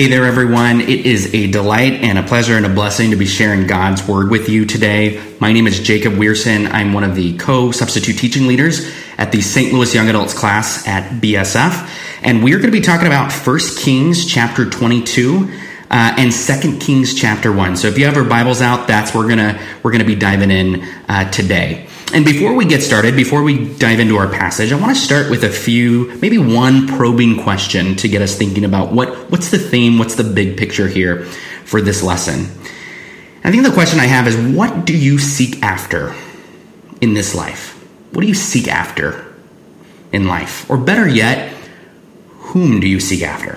Hey there, everyone. It is a delight and a pleasure and a blessing to be sharing God's Word with you today. My name is Jacob Weirson. I'm one of the co substitute teaching leaders at the St. Louis Young Adults class at BSF. And we're going to be talking about 1 Kings chapter 22. Uh, and Second Kings chapter one. So if you have your Bibles out, that's we're gonna we're gonna be diving in uh, today. And before we get started, before we dive into our passage, I want to start with a few, maybe one probing question to get us thinking about what, what's the theme, what's the big picture here for this lesson. I think the question I have is what do you seek after in this life? What do you seek after in life? Or better yet, whom do you seek after?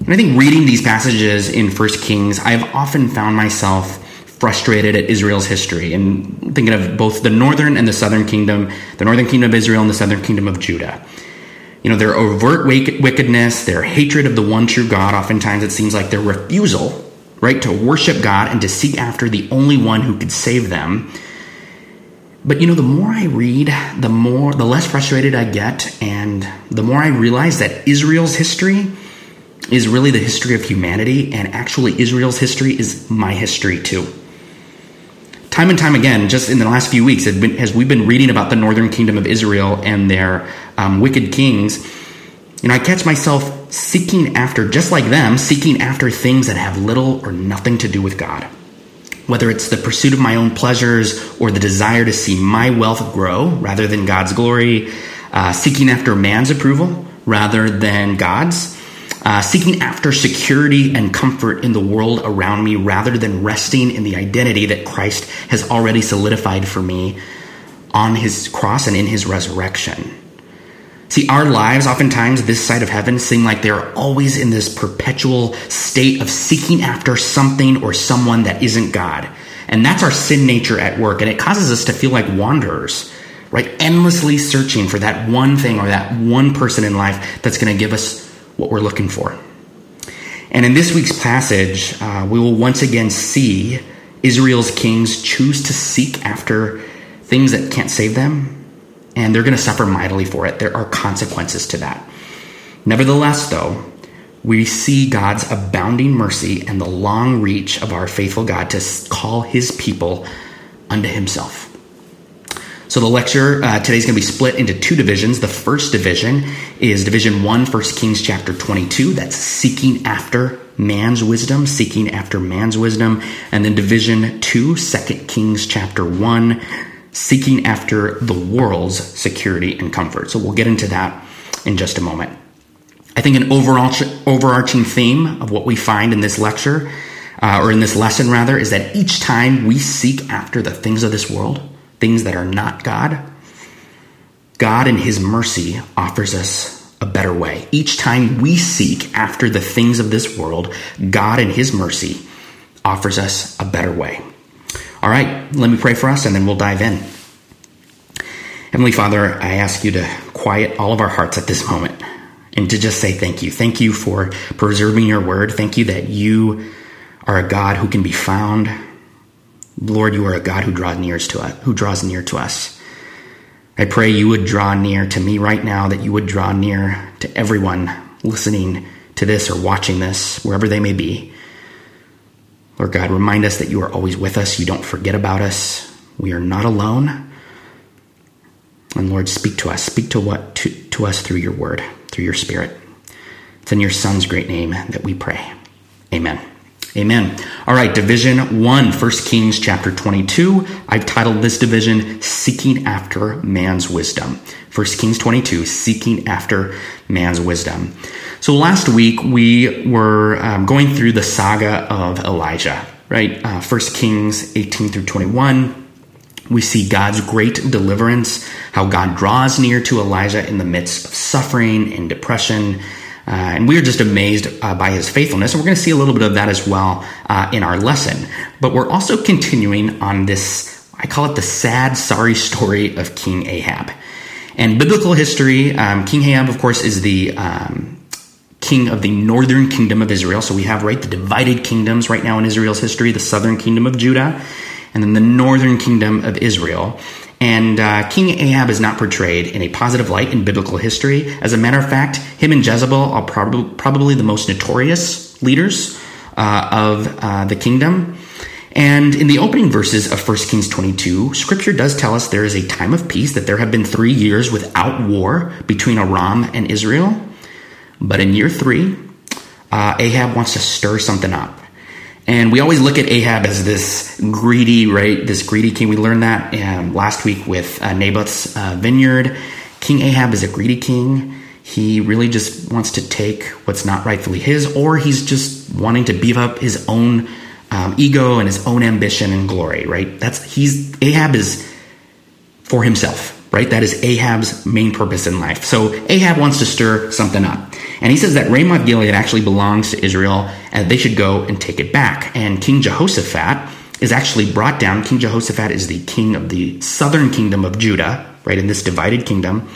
And I think reading these passages in First Kings, I've often found myself frustrated at Israel's history and thinking of both the northern and the southern kingdom, the northern kingdom of Israel and the southern kingdom of Judah. You know, their overt wickedness, their hatred of the one true God, oftentimes it seems like their refusal, right, to worship God and to seek after the only one who could save them. But you know, the more I read, the more the less frustrated I get and the more I realize that Israel's history is really the history of humanity and actually Israel's history is my history too time and time again, just in the last few weeks, as we've been reading about the northern kingdom of Israel and their um, wicked kings, you know, I catch myself seeking after, just like them, seeking after things that have little or nothing to do with God. Whether it's the pursuit of my own pleasures or the desire to see my wealth grow rather than God's glory, uh, seeking after man's approval rather than God's, uh, seeking after security and comfort in the world around me rather than resting in the identity that Christ has already solidified for me on his cross and in his resurrection. See, our lives, oftentimes this side of heaven, seem like they're always in this perpetual state of seeking after something or someone that isn't God. And that's our sin nature at work. And it causes us to feel like wanderers, right? Endlessly searching for that one thing or that one person in life that's going to give us what we're looking for. And in this week's passage, uh, we will once again see Israel's kings choose to seek after things that can't save them, and they're going to suffer mightily for it. There are consequences to that. Nevertheless, though, we see God's abounding mercy and the long reach of our faithful God to call his people unto himself. So the lecture uh, today is going to be split into two divisions. The first division is Division 1, 1 Kings chapter 22. That's seeking after man's wisdom, seeking after man's wisdom. And then Division 2, 2 Kings chapter 1, seeking after the world's security and comfort. So we'll get into that in just a moment. I think an overall overarching theme of what we find in this lecture, uh, or in this lesson rather, is that each time we seek after the things of this world, things that are not God, God in His mercy offers us a better way. Each time we seek after the things of this world, God in His mercy offers us a better way. All right, let me pray for us and then we'll dive in. Heavenly Father, I ask you to quiet all of our hearts at this moment and to just say thank you. Thank you for preserving your word. Thank you that you are a God who can be found Lord, you are a God who draws near to us, who draws near to us. I pray you would draw near to me right now, that you would draw near to everyone listening to this or watching this, wherever they may be. Lord God, remind us that you are always with us. You don't forget about us. We are not alone. And Lord, speak to us. Speak to what to, to us through your word, through your spirit. It's in your son's great name that we pray. Amen. Amen. All right, division 1, 1 Kings chapter 22. I've titled this division Seeking After Man's Wisdom. 1 Kings 22, Seeking After Man's Wisdom. So last week we were um, going through the saga of Elijah, right? Uh, 1 Kings 18 through 21. We see God's great deliverance, how God draws near to Elijah in the midst of suffering and depression uh, and we are just amazed uh, by his faithfulness. And we're going to see a little bit of that as well uh, in our lesson. But we're also continuing on this, I call it the sad, sorry story of King Ahab. And biblical history, um, King Ahab, of course, is the um, king of the northern kingdom of Israel. So we have, right, the divided kingdoms right now in Israel's history the southern kingdom of Judah and then the northern kingdom of Israel. And uh, King Ahab is not portrayed in a positive light in biblical history. As a matter of fact, him and Jezebel are prob- probably the most notorious leaders uh, of uh, the kingdom. And in the opening verses of 1 Kings 22, scripture does tell us there is a time of peace, that there have been three years without war between Aram and Israel. But in year three, uh, Ahab wants to stir something up. And we always look at Ahab as this greedy, right? This greedy king. We learned that um, last week with uh, Naboth's uh, vineyard. King Ahab is a greedy king. He really just wants to take what's not rightfully his, or he's just wanting to beef up his own um, ego and his own ambition and glory, right? That's he's Ahab is for himself right? That is Ahab's main purpose in life. So Ahab wants to stir something up. And he says that Ramoth Gilead actually belongs to Israel and they should go and take it back. And King Jehoshaphat is actually brought down. King Jehoshaphat is the king of the southern kingdom of Judah, right, in this divided kingdom.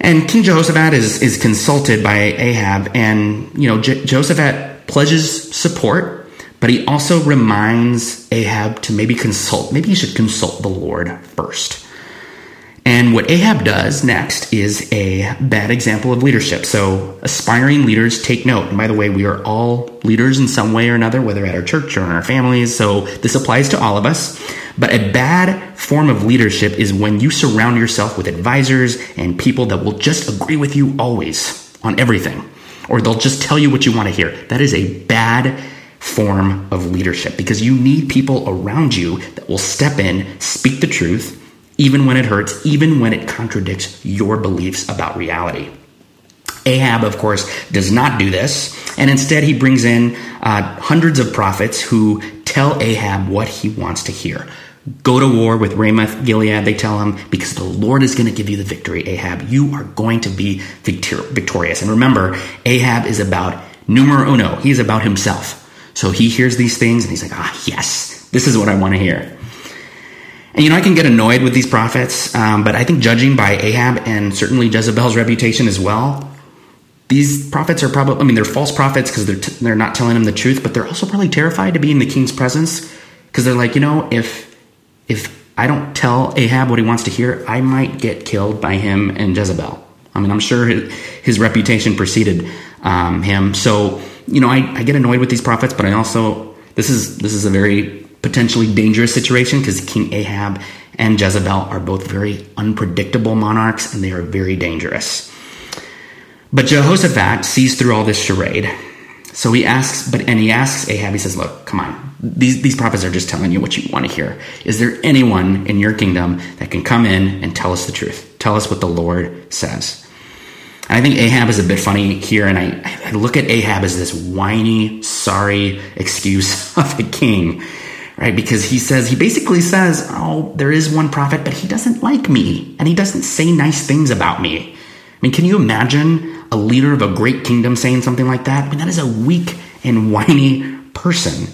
And King Jehoshaphat is, is consulted by Ahab, and, you know, Je- Jehoshaphat pledges support, but he also reminds Ahab to maybe consult, maybe he should consult the Lord first. And what Ahab does next is a bad example of leadership. So, aspiring leaders take note. And by the way, we are all leaders in some way or another, whether at our church or in our families. So, this applies to all of us. But a bad form of leadership is when you surround yourself with advisors and people that will just agree with you always on everything, or they'll just tell you what you want to hear. That is a bad form of leadership because you need people around you that will step in, speak the truth, even when it hurts, even when it contradicts your beliefs about reality. Ahab, of course, does not do this, and instead he brings in uh, hundreds of prophets who tell Ahab what he wants to hear. Go to war with Ramoth Gilead, they tell him, because the Lord is going to give you the victory, Ahab. You are going to be victor- victorious. And remember, Ahab is about numero uno, he's about himself. So he hears these things and he's like, ah, yes, this is what I want to hear. And you know, I can get annoyed with these prophets, um, but I think judging by Ahab and certainly Jezebel's reputation as well, these prophets are probably, I mean, they're false prophets because they're, t- they're not telling him the truth, but they're also probably terrified to be in the king's presence because they're like, you know, if, if I don't tell Ahab what he wants to hear, I might get killed by him and Jezebel. I mean, I'm sure his, his reputation preceded um, him. So, you know, I, I get annoyed with these prophets, but I also, this is, this is a very potentially dangerous situation because King Ahab and Jezebel are both very unpredictable monarchs and they are very dangerous. But Jehoshaphat sees through all this charade. So he asks, but and he asks Ahab, he says, Look, come on. These, these prophets are just telling you what you want to hear. Is there anyone in your kingdom that can come in and tell us the truth? Tell us what the Lord says. And I think Ahab is a bit funny here, and I, I look at Ahab as this whiny, sorry excuse of a king right? Because he says, he basically says, oh, there is one prophet, but he doesn't like me and he doesn't say nice things about me. I mean, can you imagine a leader of a great kingdom saying something like that? I mean, that is a weak and whiny person.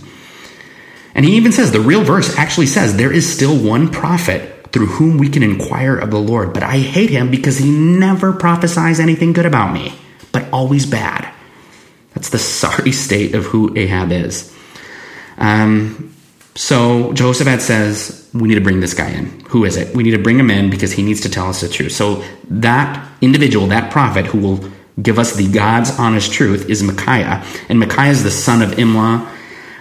And he even says, the real verse actually says, there is still one prophet through whom we can inquire of the Lord, but I hate him because he never prophesies anything good about me, but always bad. That's the sorry state of who Ahab is. Um, so Jehoshaphat says, We need to bring this guy in. Who is it? We need to bring him in because he needs to tell us the truth. So that individual, that prophet who will give us the God's honest truth is Micaiah. And Micaiah is the son of Imlah.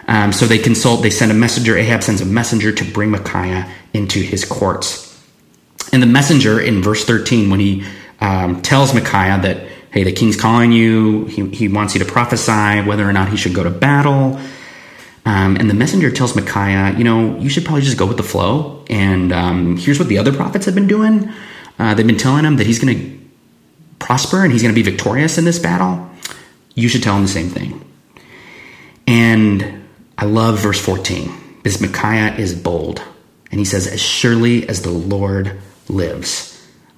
Um, so they consult, they send a messenger. Ahab sends a messenger to bring Micaiah into his courts. And the messenger in verse 13, when he um, tells Micaiah that, hey, the king's calling you, he, he wants you to prophesy whether or not he should go to battle. Um, and the messenger tells Micaiah, you know, you should probably just go with the flow. And um, here's what the other prophets have been doing. Uh, they've been telling him that he's going to prosper and he's going to be victorious in this battle. You should tell him the same thing. And I love verse 14 because Micaiah is bold. And he says, As surely as the Lord lives,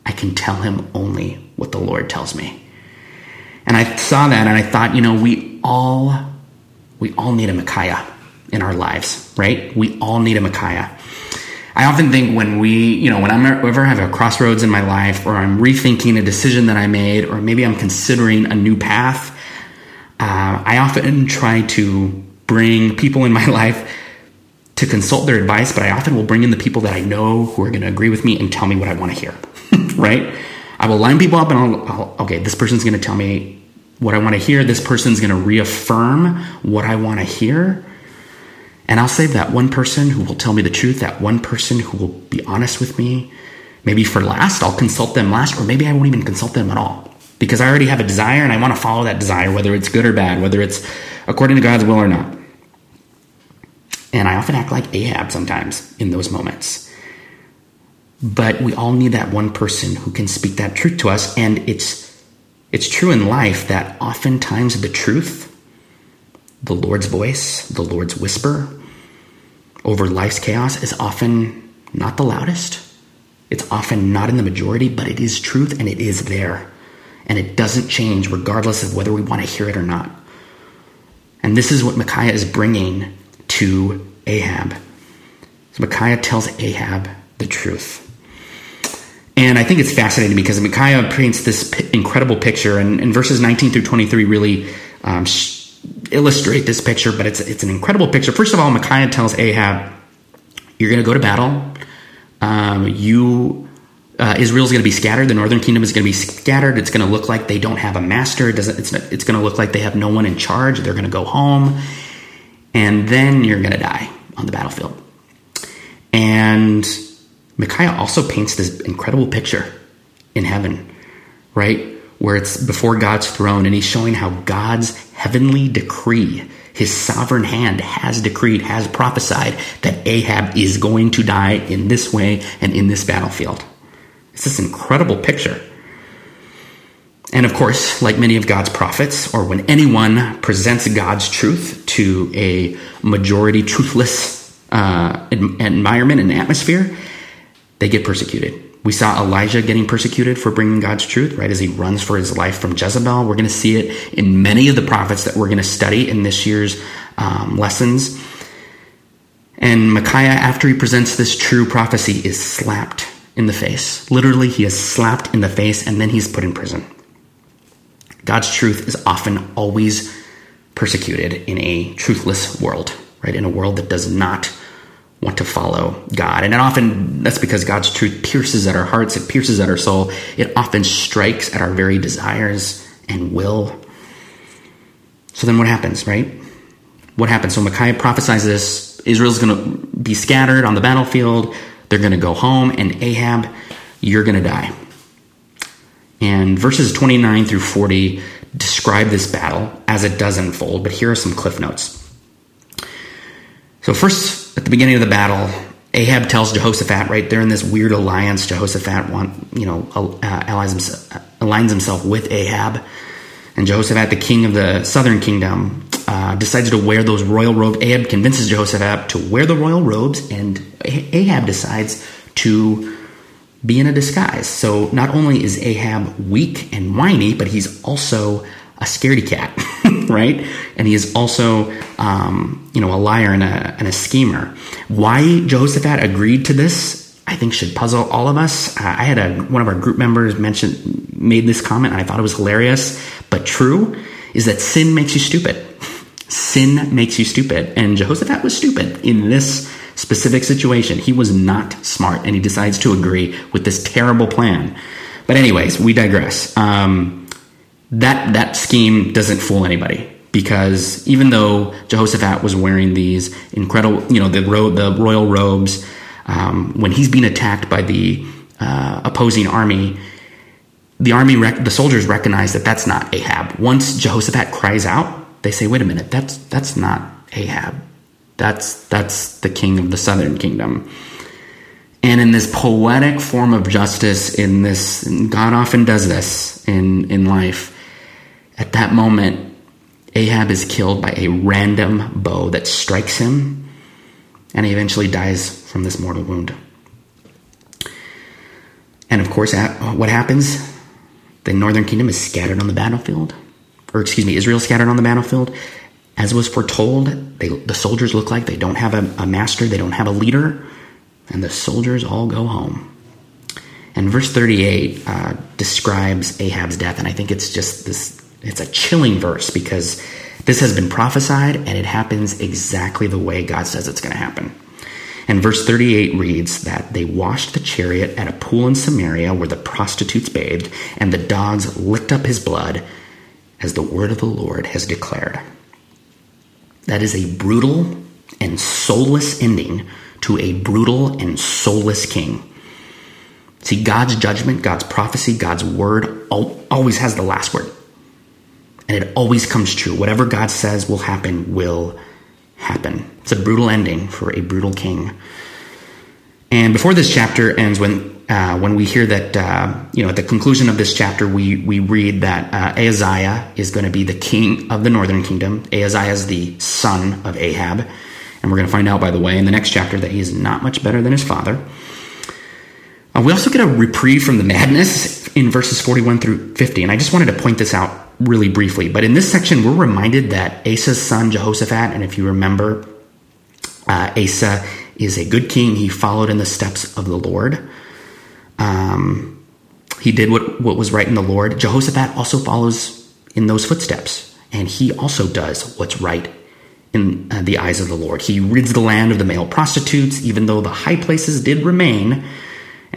I can tell him only what the Lord tells me. And I saw that and I thought, you know, we all we all need a Micaiah in our lives, right? We all need a Micaiah. I often think when we, you know, when I'm ever have a crossroads in my life or I'm rethinking a decision that I made or maybe I'm considering a new path, uh, I often try to bring people in my life to consult their advice, but I often will bring in the people that I know who are going to agree with me and tell me what I want to hear. right? I will line people up and I'll, I'll okay, this person's going to tell me what I want to hear. This person's going to reaffirm what I want to hear. And I'll save that one person who will tell me the truth, that one person who will be honest with me. Maybe for last, I'll consult them last, or maybe I won't even consult them at all because I already have a desire and I want to follow that desire, whether it's good or bad, whether it's according to God's will or not. And I often act like Ahab sometimes in those moments. But we all need that one person who can speak that truth to us. And it's, it's true in life that oftentimes the truth, the Lord's voice, the Lord's whisper over life's chaos is often not the loudest. It's often not in the majority, but it is truth and it is there. And it doesn't change regardless of whether we want to hear it or not. And this is what Micaiah is bringing to Ahab. So Micaiah tells Ahab the truth. And I think it's fascinating because Micaiah paints this incredible picture, and, and, verses 19 through 23 really um, illustrate this picture, but it's, it's an incredible picture. First of all, Micaiah tells Ahab, You're going to go to battle. Um, you uh, Israel's going to be scattered. The northern kingdom is going to be scattered. It's going to look like they don't have a master. It doesn't, it's, it's going to look like they have no one in charge. They're going to go home, and then you're going to die on the battlefield. And Micaiah also paints this incredible picture in heaven, right? Where it's before God's throne, and he's showing how God's heavenly decree, his sovereign hand, has decreed, has prophesied that Ahab is going to die in this way and in this battlefield. It's this incredible picture. And of course, like many of God's prophets, or when anyone presents God's truth to a majority truthless uh, environment and atmosphere, they get persecuted. We saw Elijah getting persecuted for bringing God's truth, right, as he runs for his life from Jezebel. We're going to see it in many of the prophets that we're going to study in this year's um, lessons. And Micaiah, after he presents this true prophecy, is slapped in the face. Literally, he is slapped in the face and then he's put in prison. God's truth is often always persecuted in a truthless world, right? In a world that does not want to follow God. And often that's because God's truth pierces at our hearts, it pierces at our soul, it often strikes at our very desires and will. So then what happens, right? What happens? So Micaiah prophesies this Israel's going to be scattered on the battlefield, they're going to go home, and Ahab, you're going to die. And verses 29 through 40 describe this battle as it does unfold, but here are some cliff notes. So, first, at the beginning of the battle, Ahab tells Jehoshaphat, right, they're in this weird alliance. Jehoshaphat want, you know, uh, allies himself, aligns himself with Ahab. And Jehoshaphat, the king of the southern kingdom, uh, decides to wear those royal robes. Ahab convinces Jehoshaphat to wear the royal robes, and Ahab decides to be in a disguise. So not only is Ahab weak and whiny, but he's also a scaredy cat, right? And he is also, um, you know, a liar and a, and a schemer. Why Jehoshaphat agreed to this, I think, should puzzle all of us. Uh, I had a, one of our group members mentioned made this comment, and I thought it was hilarious, but true, is that sin makes you stupid. Sin makes you stupid, and Jehoshaphat was stupid in this specific situation. He was not smart and he decides to agree with this terrible plan. But, anyways, we digress. Um, that, that scheme doesn't fool anybody because even though Jehoshaphat was wearing these incredible, you know, the, ro- the royal robes, um, when he's being attacked by the uh, opposing army, the army, rec- the soldiers recognize that that's not Ahab. Once Jehoshaphat cries out, they say, "Wait a minute, that's that's not Ahab. That's that's the king of the southern kingdom. And in this poetic form of justice, in this God often does this in, in life. At that moment, Ahab is killed by a random bow that strikes him, and he eventually dies from this mortal wound. And of course, what happens? The northern kingdom is scattered on the battlefield, or excuse me, Israel scattered on the battlefield. As was foretold, they, the soldiers look like they don't have a, a master, they don't have a leader, and the soldiers all go home. And verse 38 uh, describes Ahab's death, and I think it's just this, it's a chilling verse because this has been prophesied and it happens exactly the way God says it's going to happen. And verse 38 reads that they washed the chariot at a pool in Samaria where the prostitutes bathed, and the dogs licked up his blood, as the word of the Lord has declared. That is a brutal and soulless ending to a brutal and soulless king. See, God's judgment, God's prophecy, God's word always has the last word. And it always comes true. Whatever God says will happen, will happen. It's a brutal ending for a brutal king. And before this chapter ends, when uh, when we hear that, uh, you know, at the conclusion of this chapter, we, we read that uh, Ahaziah is going to be the king of the northern kingdom. Ahaziah is the son of Ahab. And we're going to find out, by the way, in the next chapter that he is not much better than his father. Uh, we also get a reprieve from the madness in verses 41 through 50. And I just wanted to point this out really briefly. But in this section, we're reminded that Asa's son, Jehoshaphat, and if you remember, uh, Asa is a good king. He followed in the steps of the Lord. Um, he did what, what was right in the Lord. Jehoshaphat also follows in those footsteps, and he also does what's right in uh, the eyes of the Lord. He rids the land of the male prostitutes, even though the high places did remain.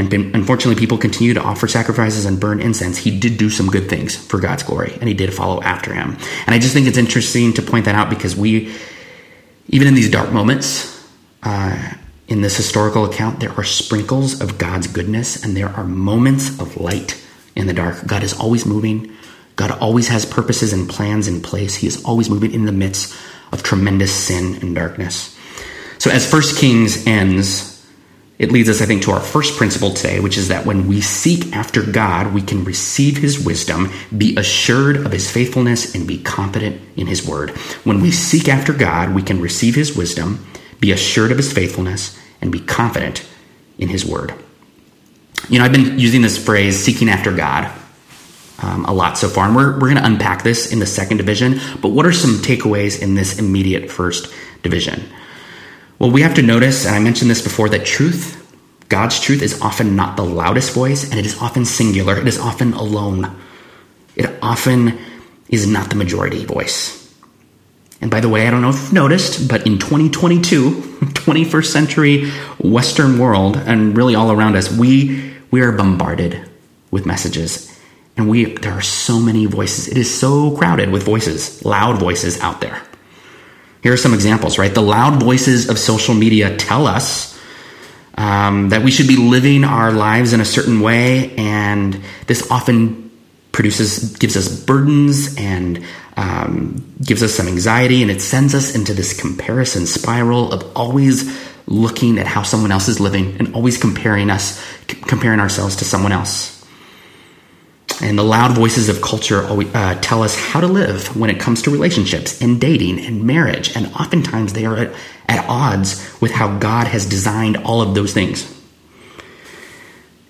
And unfortunately, people continue to offer sacrifices and burn incense. He did do some good things for God's glory, and he did follow after him. And I just think it's interesting to point that out because we, even in these dark moments, uh, in this historical account, there are sprinkles of God's goodness and there are moments of light in the dark. God is always moving. God always has purposes and plans in place. He is always moving in the midst of tremendous sin and darkness. So as First Kings ends, it leads us, I think, to our first principle today, which is that when we seek after God, we can receive his wisdom, be assured of his faithfulness, and be confident in his word. When we seek after God, we can receive his wisdom, be assured of his faithfulness, and be confident in his word. You know, I've been using this phrase, seeking after God, um, a lot so far, and we're, we're going to unpack this in the second division. But what are some takeaways in this immediate first division? Well, we have to notice, and I mentioned this before, that truth, God's truth, is often not the loudest voice, and it is often singular, it is often alone. It often is not the majority voice. And by the way, I don't know if you've noticed, but in 2022, 21st century Western world, and really all around us, we, we are bombarded with messages. And we, there are so many voices. It is so crowded with voices, loud voices out there. Here are some examples, right? The loud voices of social media tell us um, that we should be living our lives in a certain way, and this often produces, gives us burdens and um, gives us some anxiety and it sends us into this comparison spiral of always looking at how someone else is living and always comparing us, c- comparing ourselves to someone else. And the loud voices of culture always, uh, tell us how to live when it comes to relationships and dating and marriage. And oftentimes they are at, at odds with how God has designed all of those things.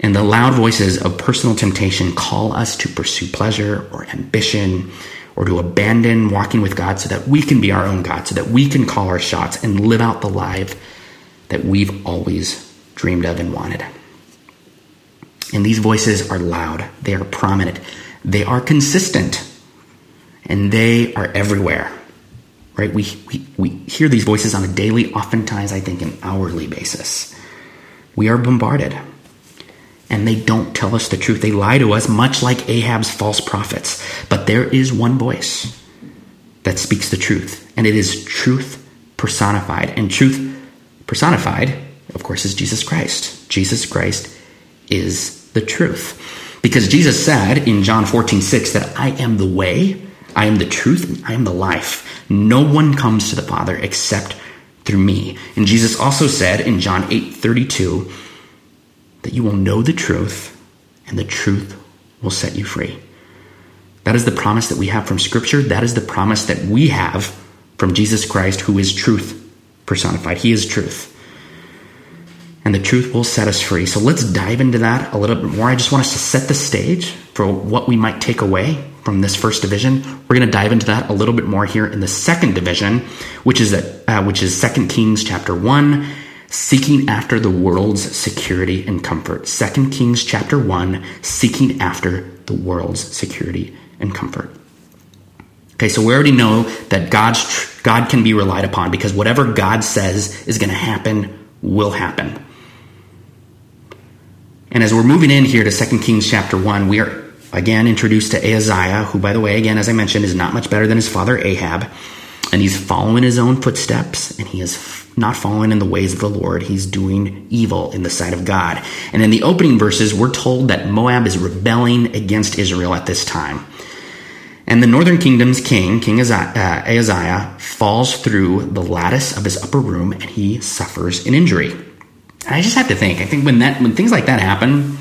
And the loud voices of personal temptation call us to pursue pleasure or ambition or to abandon walking with God so that we can be our own God, so that we can call our shots and live out the life that we've always dreamed of and wanted. And these voices are loud, they are prominent, they are consistent, and they are everywhere. Right? We, we, we hear these voices on a daily, oftentimes, I think, an hourly basis. We are bombarded and they don't tell us the truth. They lie to us, much like Ahab's false prophets. But there is one voice that speaks the truth, and it is truth personified. And truth personified, of course, is Jesus Christ. Jesus Christ is the truth. Because Jesus said in John 14, 6 that I am the way, I am the truth, I am the life. No one comes to the Father except through me. And Jesus also said in John 8, 32, that you will know the truth, and the truth will set you free. That is the promise that we have from Scripture. That is the promise that we have from Jesus Christ, who is truth personified. He is truth. And the truth will set us free. So let's dive into that a little bit more. I just want us to set the stage for what we might take away from this first division. We're going to dive into that a little bit more here in the second division, which is that, uh, which is Second Kings chapter one seeking after the world's security and comfort. Second Kings chapter 1, seeking after the world's security and comfort. Okay, so we already know that God's God can be relied upon because whatever God says is going to happen will happen. And as we're moving in here to 2 Kings chapter 1, we are again introduced to Ahaziah, who, by the way, again, as I mentioned, is not much better than his father Ahab. And he's following his own footsteps, and he is not following in the ways of the Lord. He's doing evil in the sight of God. And in the opening verses, we're told that Moab is rebelling against Israel at this time. And the northern kingdom's king, King uh, Ahaziah, falls through the lattice of his upper room and he suffers an injury. I just have to think, I think when that when things like that happen,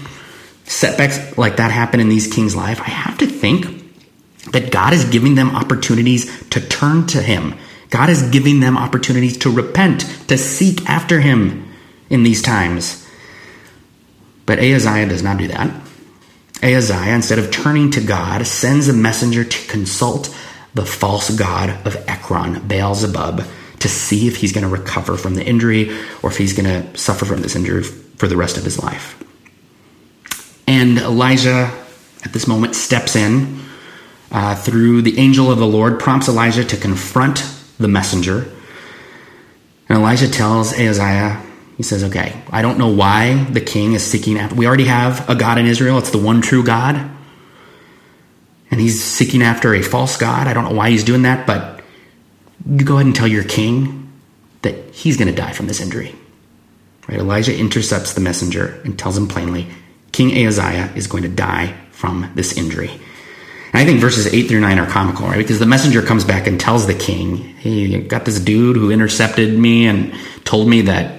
setbacks like that happen in these kings' life, I have to think that God is giving them opportunities to turn to him God is giving them opportunities to repent, to seek after him in these times. But Ahaziah does not do that. Ahaziah, instead of turning to God, sends a messenger to consult the false god of Ekron, Baal Zebub, to see if he's going to recover from the injury or if he's going to suffer from this injury for the rest of his life. And Elijah, at this moment, steps in uh, through the angel of the Lord, prompts Elijah to confront the messenger. And Elijah tells Ahaziah, he says, Okay, I don't know why the king is seeking after. We already have a God in Israel, it's the one true God. And he's seeking after a false God. I don't know why he's doing that, but you go ahead and tell your king that he's going to die from this injury. Right? Elijah intercepts the messenger and tells him plainly, King Ahaziah is going to die from this injury. And I think verses 8 through 9 are comical, right? Because the messenger comes back and tells the king, Hey, got this dude who intercepted me and told me that,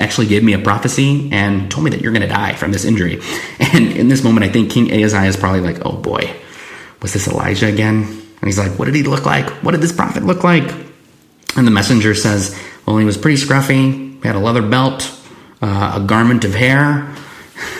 actually gave me a prophecy and told me that you're going to die from this injury. And in this moment, I think King Ahaziah is probably like, Oh boy, was this Elijah again? And he's like, What did he look like? What did this prophet look like? And the messenger says, Well, he was pretty scruffy, he had a leather belt, uh, a garment of hair.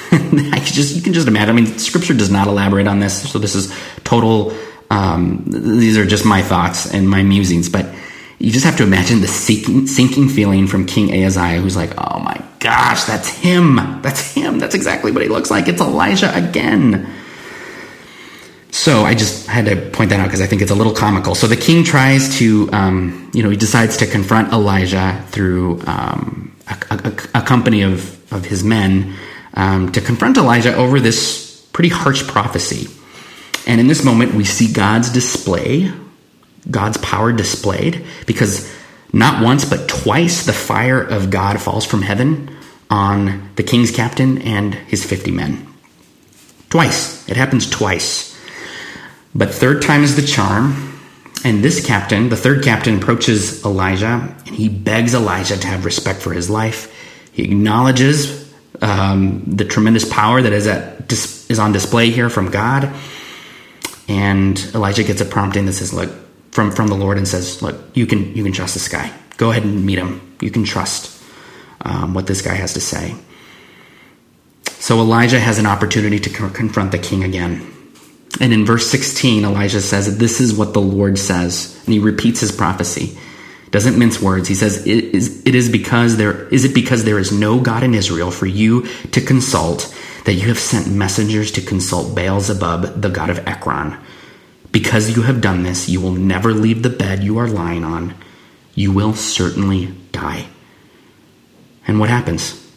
I just you can just imagine. I mean, Scripture does not elaborate on this, so this is total. Um, these are just my thoughts and my musings, but you just have to imagine the sinking, sinking feeling from King Ahaziah, who's like, "Oh my gosh, that's him! That's him! That's exactly what he looks like! It's Elijah again!" So I just had to point that out because I think it's a little comical. So the king tries to, um, you know, he decides to confront Elijah through um, a, a, a, company of, of his men um, to confront Elijah over this pretty harsh prophecy. And in this moment, we see God's display, God's power displayed, because not once but twice the fire of God falls from heaven on the king's captain and his 50 men. Twice. It happens twice. But third time is the charm. And this captain, the third captain, approaches Elijah and he begs Elijah to have respect for his life. He acknowledges um, the tremendous power that is at is on display here from God. And Elijah gets a prompting that says, "Look, from from the Lord," and says, "Look, you can you can trust this guy. Go ahead and meet him. You can trust um, what this guy has to say." So Elijah has an opportunity to confront the king again. And in verse 16, Elijah says, This is what the Lord says. And he repeats his prophecy doesn't mince words. He says, it is, it is because there, is it because there is no God in Israel for you to consult that you have sent messengers to consult Baal Zebub, the God of Ekron? Because you have done this, you will never leave the bed you are lying on. You will certainly die. And what happens?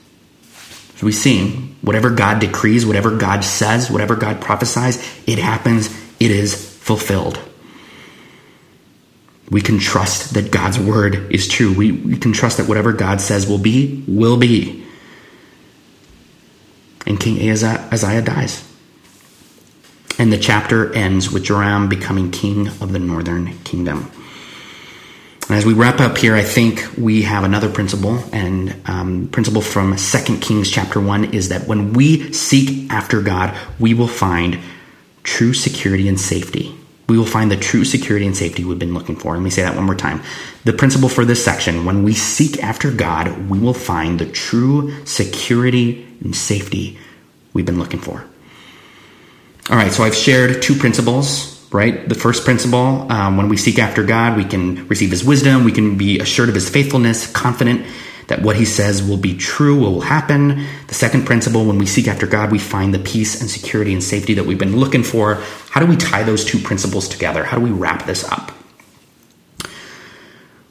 As we see, whatever God decrees, whatever God says, whatever God prophesies, it happens, it is fulfilled we can trust that God's word is true. We, we can trust that whatever God says will be, will be. And King Ahaziah dies. And the chapter ends with Joram becoming king of the northern kingdom. And as we wrap up here, I think we have another principle, and um, principle from Second Kings chapter one is that when we seek after God, we will find true security and safety we will find the true security and safety we've been looking for. Let me say that one more time. The principle for this section when we seek after God, we will find the true security and safety we've been looking for. All right, so I've shared two principles, right? The first principle, um, when we seek after God, we can receive His wisdom, we can be assured of His faithfulness, confident that what he says will be true, will happen. The second principle, when we seek after God, we find the peace and security and safety that we've been looking for. How do we tie those two principles together? How do we wrap this up?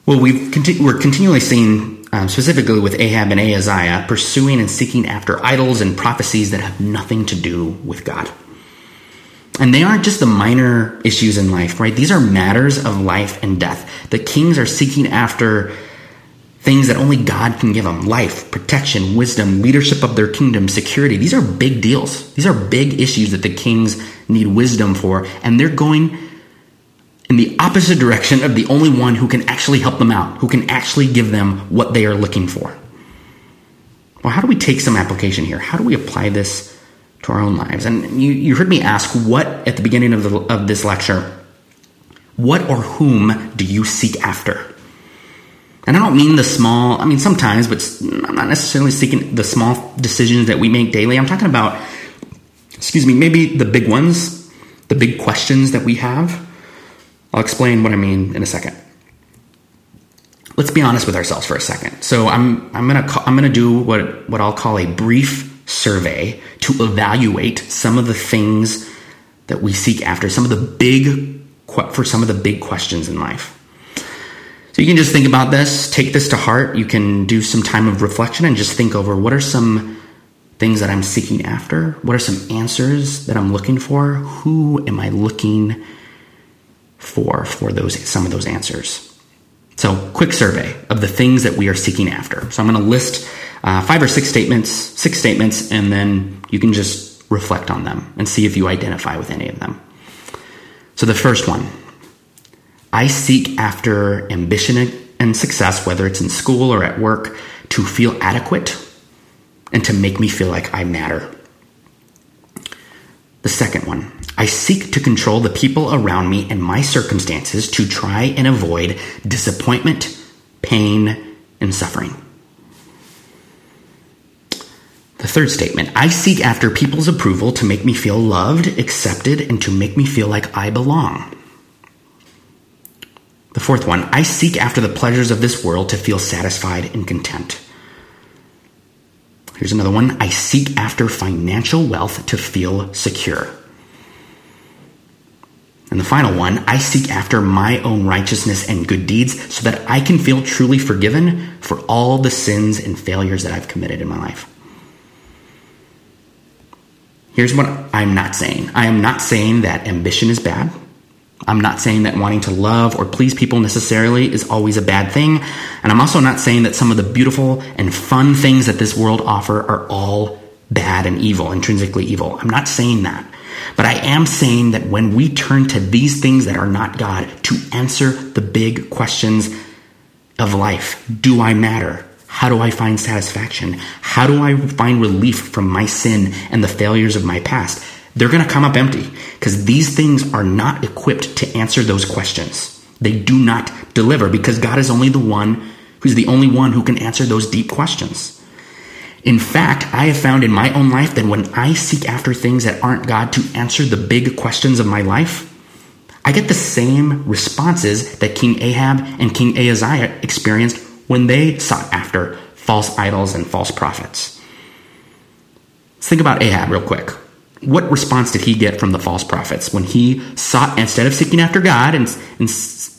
Well, we've conti- we're continually seeing um, specifically with Ahab and Ahaziah, pursuing and seeking after idols and prophecies that have nothing to do with God. And they aren't just the minor issues in life, right? These are matters of life and death. The kings are seeking after things that only God can give them life, protection, wisdom, leadership of their kingdom, security. These are big deals. These are big issues that the kings need wisdom for. And they're going in the opposite direction of the only one who can actually help them out, who can actually give them what they are looking for. Well, how do we take some application here? How do we apply this to our own lives? And you, you heard me ask what at the beginning of, the, of this lecture what or whom do you seek after? And I don't mean the small, I mean sometimes, but I'm not necessarily seeking the small decisions that we make daily. I'm talking about, excuse me, maybe the big ones, the big questions that we have. I'll explain what I mean in a second. Let's be honest with ourselves for a second. So I'm I'm gonna I'm gonna do what what I'll call a brief survey to evaluate some of the things that we seek after, some of the big for some of the big questions in life. So you can just think about this, take this to heart. You can do some time of reflection and just think over what are some things that I'm seeking after? What are some answers that I'm looking for? Who am I looking for for those some of those answers? So, quick survey of the things that we are seeking after. So, I'm going to list uh, five or six statements, six statements, and then you can just reflect on them and see if you identify with any of them. So, the first one I seek after ambition and success, whether it's in school or at work, to feel adequate and to make me feel like I matter. The second one, I seek to control the people around me and my circumstances to try and avoid disappointment, pain, and suffering. The third statement I seek after people's approval to make me feel loved, accepted, and to make me feel like I belong. The fourth one, I seek after the pleasures of this world to feel satisfied and content. Here's another one, I seek after financial wealth to feel secure. And the final one, I seek after my own righteousness and good deeds so that I can feel truly forgiven for all the sins and failures that I've committed in my life. Here's what I'm not saying I am not saying that ambition is bad. I'm not saying that wanting to love or please people necessarily is always a bad thing. And I'm also not saying that some of the beautiful and fun things that this world offer are all bad and evil, intrinsically evil. I'm not saying that. But I am saying that when we turn to these things that are not God to answer the big questions of life, do I matter? How do I find satisfaction? How do I find relief from my sin and the failures of my past? they're going to come up empty because these things are not equipped to answer those questions. They do not deliver because God is only the one who's the only one who can answer those deep questions. In fact, I have found in my own life that when I seek after things that aren't God to answer the big questions of my life, I get the same responses that King Ahab and King Ahaziah experienced when they sought after false idols and false prophets. Let's think about Ahab real quick what response did he get from the false prophets when he sought instead of seeking after God and, and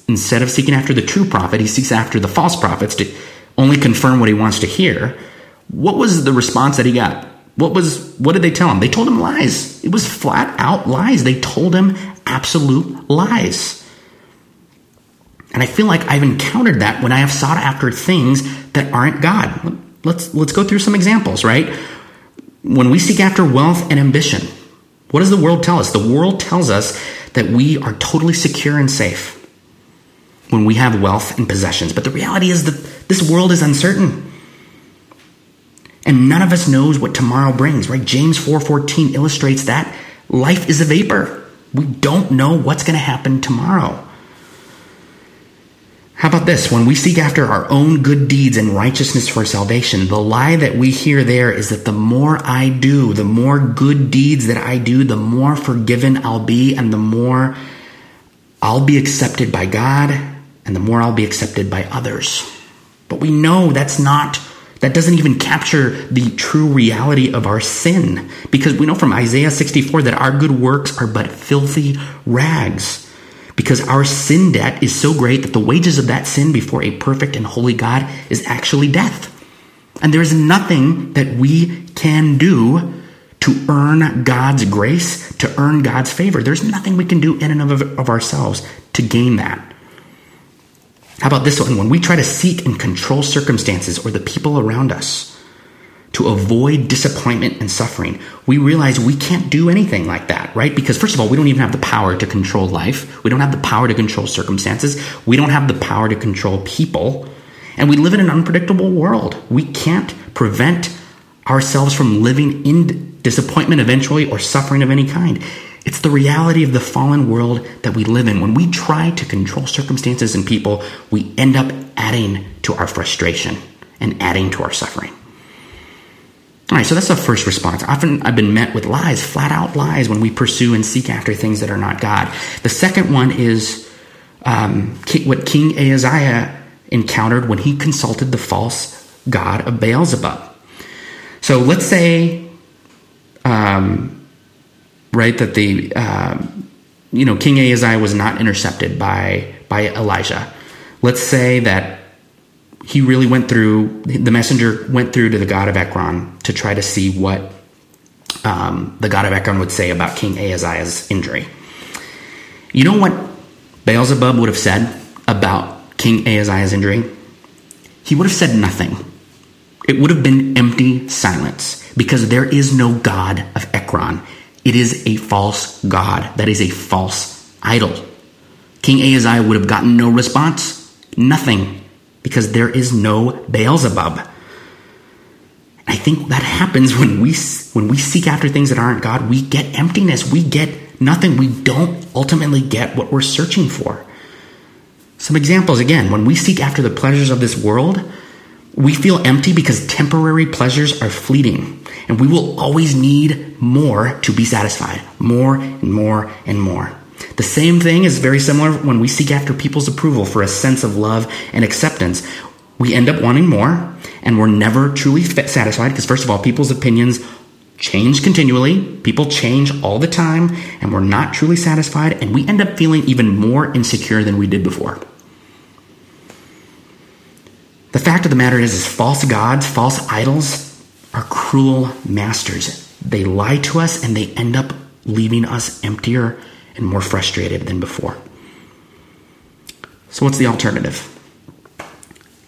instead of seeking after the true prophet, he seeks after the false prophets to only confirm what he wants to hear. What was the response that he got? What was what did they tell him? They told him lies. It was flat out lies. They told him absolute lies. And I feel like I've encountered that when I have sought after things that aren't God. Let's let's go through some examples, right? when we seek after wealth and ambition, what does the world tell us? The world tells us that we are totally secure and safe when we have wealth and possessions. But the reality is that this world is uncertain. And none of us knows what tomorrow brings, right? James 4:14 illustrates that life is a vapor. We don't know what's going to happen tomorrow. How about this? When we seek after our own good deeds and righteousness for salvation, the lie that we hear there is that the more I do, the more good deeds that I do, the more forgiven I'll be, and the more I'll be accepted by God, and the more I'll be accepted by others. But we know that's not, that doesn't even capture the true reality of our sin, because we know from Isaiah 64 that our good works are but filthy rags because our sin debt is so great that the wages of that sin before a perfect and holy God is actually death. And there is nothing that we can do to earn God's grace, to earn God's favor. There's nothing we can do in and of, of ourselves to gain that. How about this one? When we try to seek and control circumstances or the people around us to avoid disappointment and suffering, we realize we can't do anything like that, right? Because, first of all, we don't even have the power to control life. We don't have the power to control circumstances. We don't have the power to control people. And we live in an unpredictable world. We can't prevent ourselves from living in disappointment eventually or suffering of any kind. It's the reality of the fallen world that we live in. When we try to control circumstances and people, we end up adding to our frustration and adding to our suffering. All right, so that's the first response. Often I've been met with lies, flat out lies, when we pursue and seek after things that are not God. The second one is um, what King Ahaziah encountered when he consulted the false god of Beelzebub. So let's say um, right? That the uh, you know King Ahaziah was not intercepted by by Elijah. Let's say that he really went through the messenger went through to the god of Ekron to try to see what um, the god of Ekron would say about King Ahaziah's injury. You know what Beelzebub would have said about King Ahaziah's injury? He would have said nothing. It would have been empty silence because there is no god of Ekron. It is a false god. That is a false idol. King Ahaziah would have gotten no response, nothing, because there is no Beelzebub. I think that happens when we when we seek after things that aren't God. We get emptiness. We get nothing. We don't ultimately get what we're searching for. Some examples again: when we seek after the pleasures of this world, we feel empty because temporary pleasures are fleeting, and we will always need more to be satisfied. More and more and more. The same thing is very similar when we seek after people's approval for a sense of love and acceptance. We end up wanting more, and we're never truly satisfied because, first of all, people's opinions change continually. People change all the time, and we're not truly satisfied, and we end up feeling even more insecure than we did before. The fact of the matter is, is false gods, false idols are cruel masters. They lie to us and they end up leaving us emptier and more frustrated than before. So what's the alternative?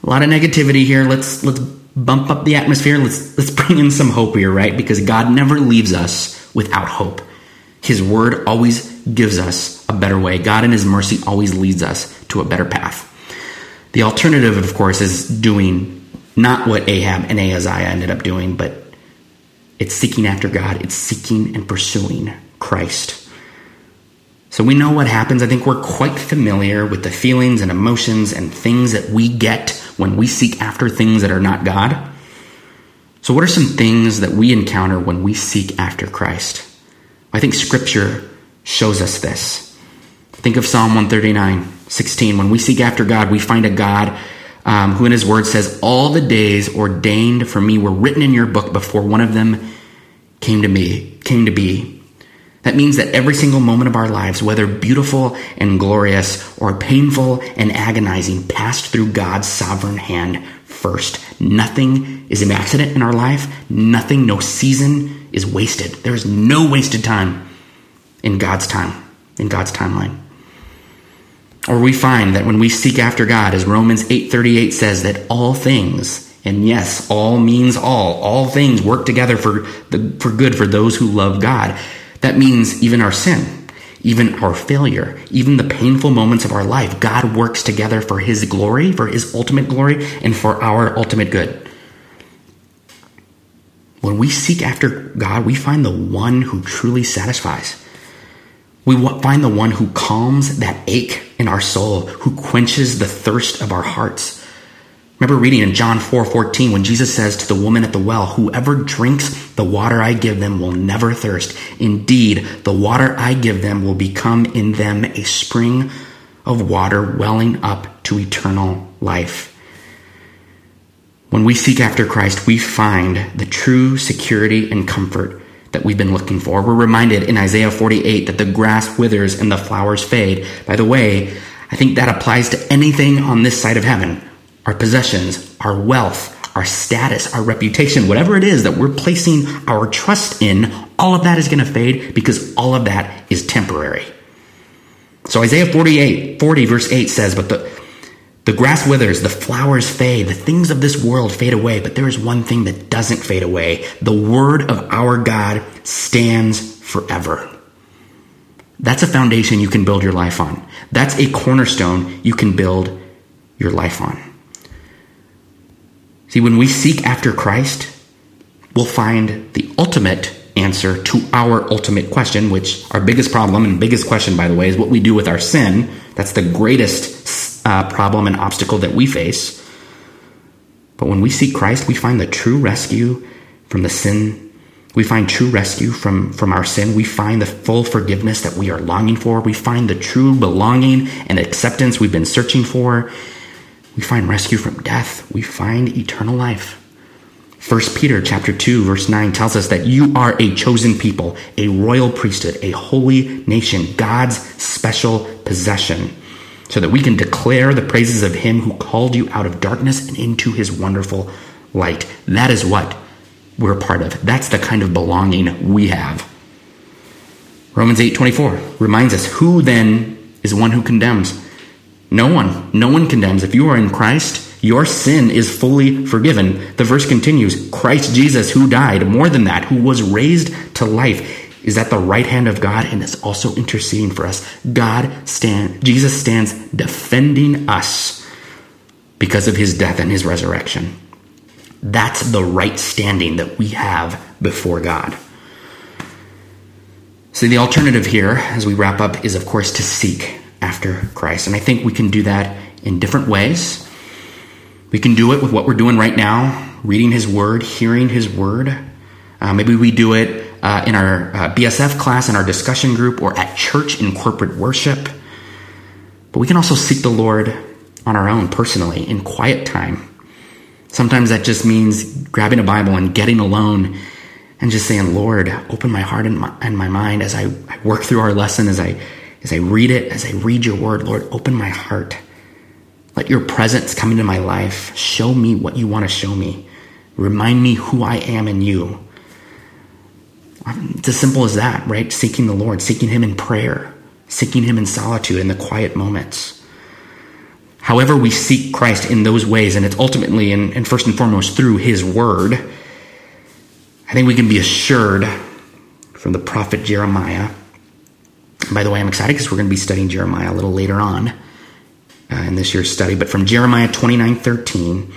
A lot of negativity here. Let's let's bump up the atmosphere. Let's let's bring in some hope here, right? Because God never leaves us without hope. His word always gives us a better way. God in his mercy always leads us to a better path. The alternative, of course, is doing not what Ahab and Ahaziah ended up doing, but it's seeking after God, it's seeking and pursuing Christ. So we know what happens. I think we're quite familiar with the feelings and emotions and things that we get when we seek after things that are not God. So, what are some things that we encounter when we seek after Christ? I think Scripture shows us this. Think of Psalm 139. 16. When we seek after God, we find a God um, who in his word says, All the days ordained for me were written in your book before one of them came to me, came to be. That means that every single moment of our lives, whether beautiful and glorious or painful and agonizing, passed through God's sovereign hand first. Nothing is an accident in our life. Nothing, no season is wasted. There is no wasted time in God's time, in God's timeline. Or we find that when we seek after God, as Romans 8:38 says, that all things, and yes, all means all, all things work together for the for good for those who love God. That means even our sin, even our failure, even the painful moments of our life, God works together for his glory, for his ultimate glory, and for our ultimate good. When we seek after God, we find the one who truly satisfies. We find the one who calms that ache in our soul, who quenches the thirst of our hearts. Remember reading in John 4 14 when Jesus says to the woman at the well, Whoever drinks the water I give them will never thirst. Indeed, the water I give them will become in them a spring of water welling up to eternal life. When we seek after Christ, we find the true security and comfort that we've been looking for. We're reminded in Isaiah 48 that the grass withers and the flowers fade. By the way, I think that applies to anything on this side of heaven our possessions, our wealth, our status, our reputation, whatever it is that we're placing our trust in, all of that is going to fade because all of that is temporary. So Isaiah 48, 40 verse 8 says, But the, the grass withers, the flowers fade, the things of this world fade away, but there is one thing that doesn't fade away. The word of our God stands forever. That's a foundation you can build your life on. That's a cornerstone you can build your life on. See, when we seek after Christ, we'll find the ultimate answer to our ultimate question, which our biggest problem and biggest question, by the way, is what we do with our sin. That's the greatest uh, problem and obstacle that we face. But when we seek Christ, we find the true rescue from the sin. We find true rescue from, from our sin. We find the full forgiveness that we are longing for. We find the true belonging and acceptance we've been searching for. We find rescue from death. We find eternal life. 1 Peter chapter 2 verse 9 tells us that you are a chosen people, a royal priesthood, a holy nation, God's special possession, so that we can declare the praises of him who called you out of darkness and into his wonderful light. That is what we're part of. That's the kind of belonging we have. Romans 8:24 reminds us who then is one who condemns? No one. No one condemns. If you are in Christ, your sin is fully forgiven. The verse continues Christ Jesus, who died, more than that, who was raised to life, is at the right hand of God and is also interceding for us. God stand, Jesus stands defending us because of his death and his resurrection. That's the right standing that we have before God. So the alternative here, as we wrap up, is of course to seek after Christ. And I think we can do that in different ways. We can do it with what we're doing right now reading His Word, hearing His Word. Uh, maybe we do it uh, in our uh, BSF class, in our discussion group, or at church in corporate worship. But we can also seek the Lord on our own, personally, in quiet time. Sometimes that just means grabbing a Bible and getting alone and just saying, Lord, open my heart and my, and my mind as I, I work through our lesson, as I as I read it, as I read your word, Lord, open my heart. Let your presence come into my life. Show me what you want to show me. Remind me who I am in you. Um, it's as simple as that, right? Seeking the Lord, seeking Him in prayer, seeking Him in solitude in the quiet moments. However, we seek Christ in those ways, and it's ultimately and, and first and foremost through His Word, I think we can be assured from the prophet Jeremiah by the way, I'm excited because we're going to be studying Jeremiah a little later on uh, in this year's study. But from Jeremiah 29 13,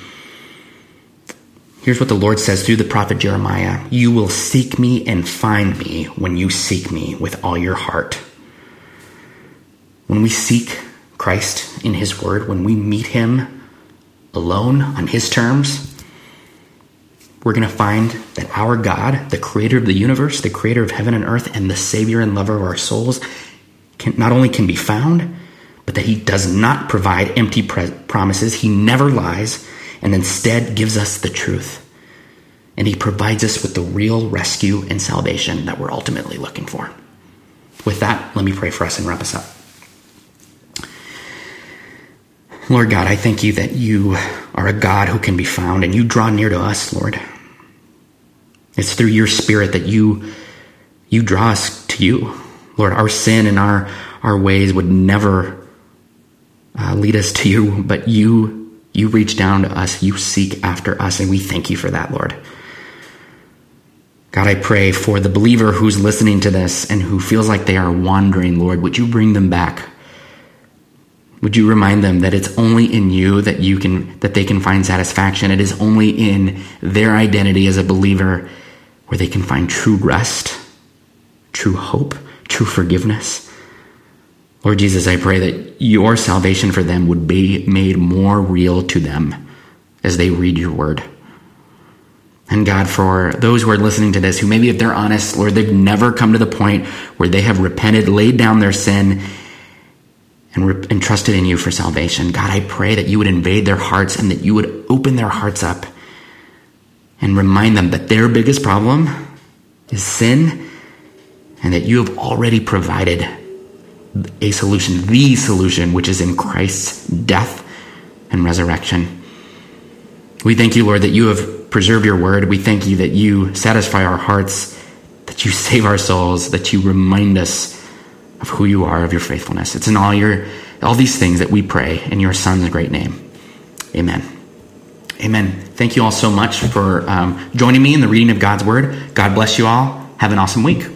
here's what the Lord says through the prophet Jeremiah You will seek me and find me when you seek me with all your heart. When we seek Christ in His Word, when we meet Him alone on His terms, we're going to find that our God, the creator of the universe, the creator of heaven and earth, and the savior and lover of our souls, can, not only can be found, but that he does not provide empty pre- promises. He never lies and instead gives us the truth. And he provides us with the real rescue and salvation that we're ultimately looking for. With that, let me pray for us and wrap us up. Lord God, I thank you that you are a God who can be found and you draw near to us, Lord. It's through your spirit that you you draw us to you. Lord, our sin and our our ways would never uh, lead us to you, but you you reach down to us, you seek after us, and we thank you for that, Lord. God, I pray for the believer who's listening to this and who feels like they are wandering, Lord, would you bring them back? Would you remind them that it's only in you that you can that they can find satisfaction? It is only in their identity as a believer where they can find true rest, true hope, true forgiveness. Lord Jesus, I pray that your salvation for them would be made more real to them as they read your word. And God, for those who are listening to this, who maybe if they're honest, Lord, they've never come to the point where they have repented, laid down their sin, and, re- and trusted in you for salvation. God, I pray that you would invade their hearts and that you would open their hearts up and remind them that their biggest problem is sin, and that you have already provided a solution, the solution, which is in Christ's death and resurrection. We thank you, Lord, that you have preserved your word. We thank you that you satisfy our hearts, that you save our souls, that you remind us of who you are, of your faithfulness. It's in all your all these things that we pray in your Son's great name. Amen. Amen. Thank you all so much for um, joining me in the reading of God's Word. God bless you all. Have an awesome week.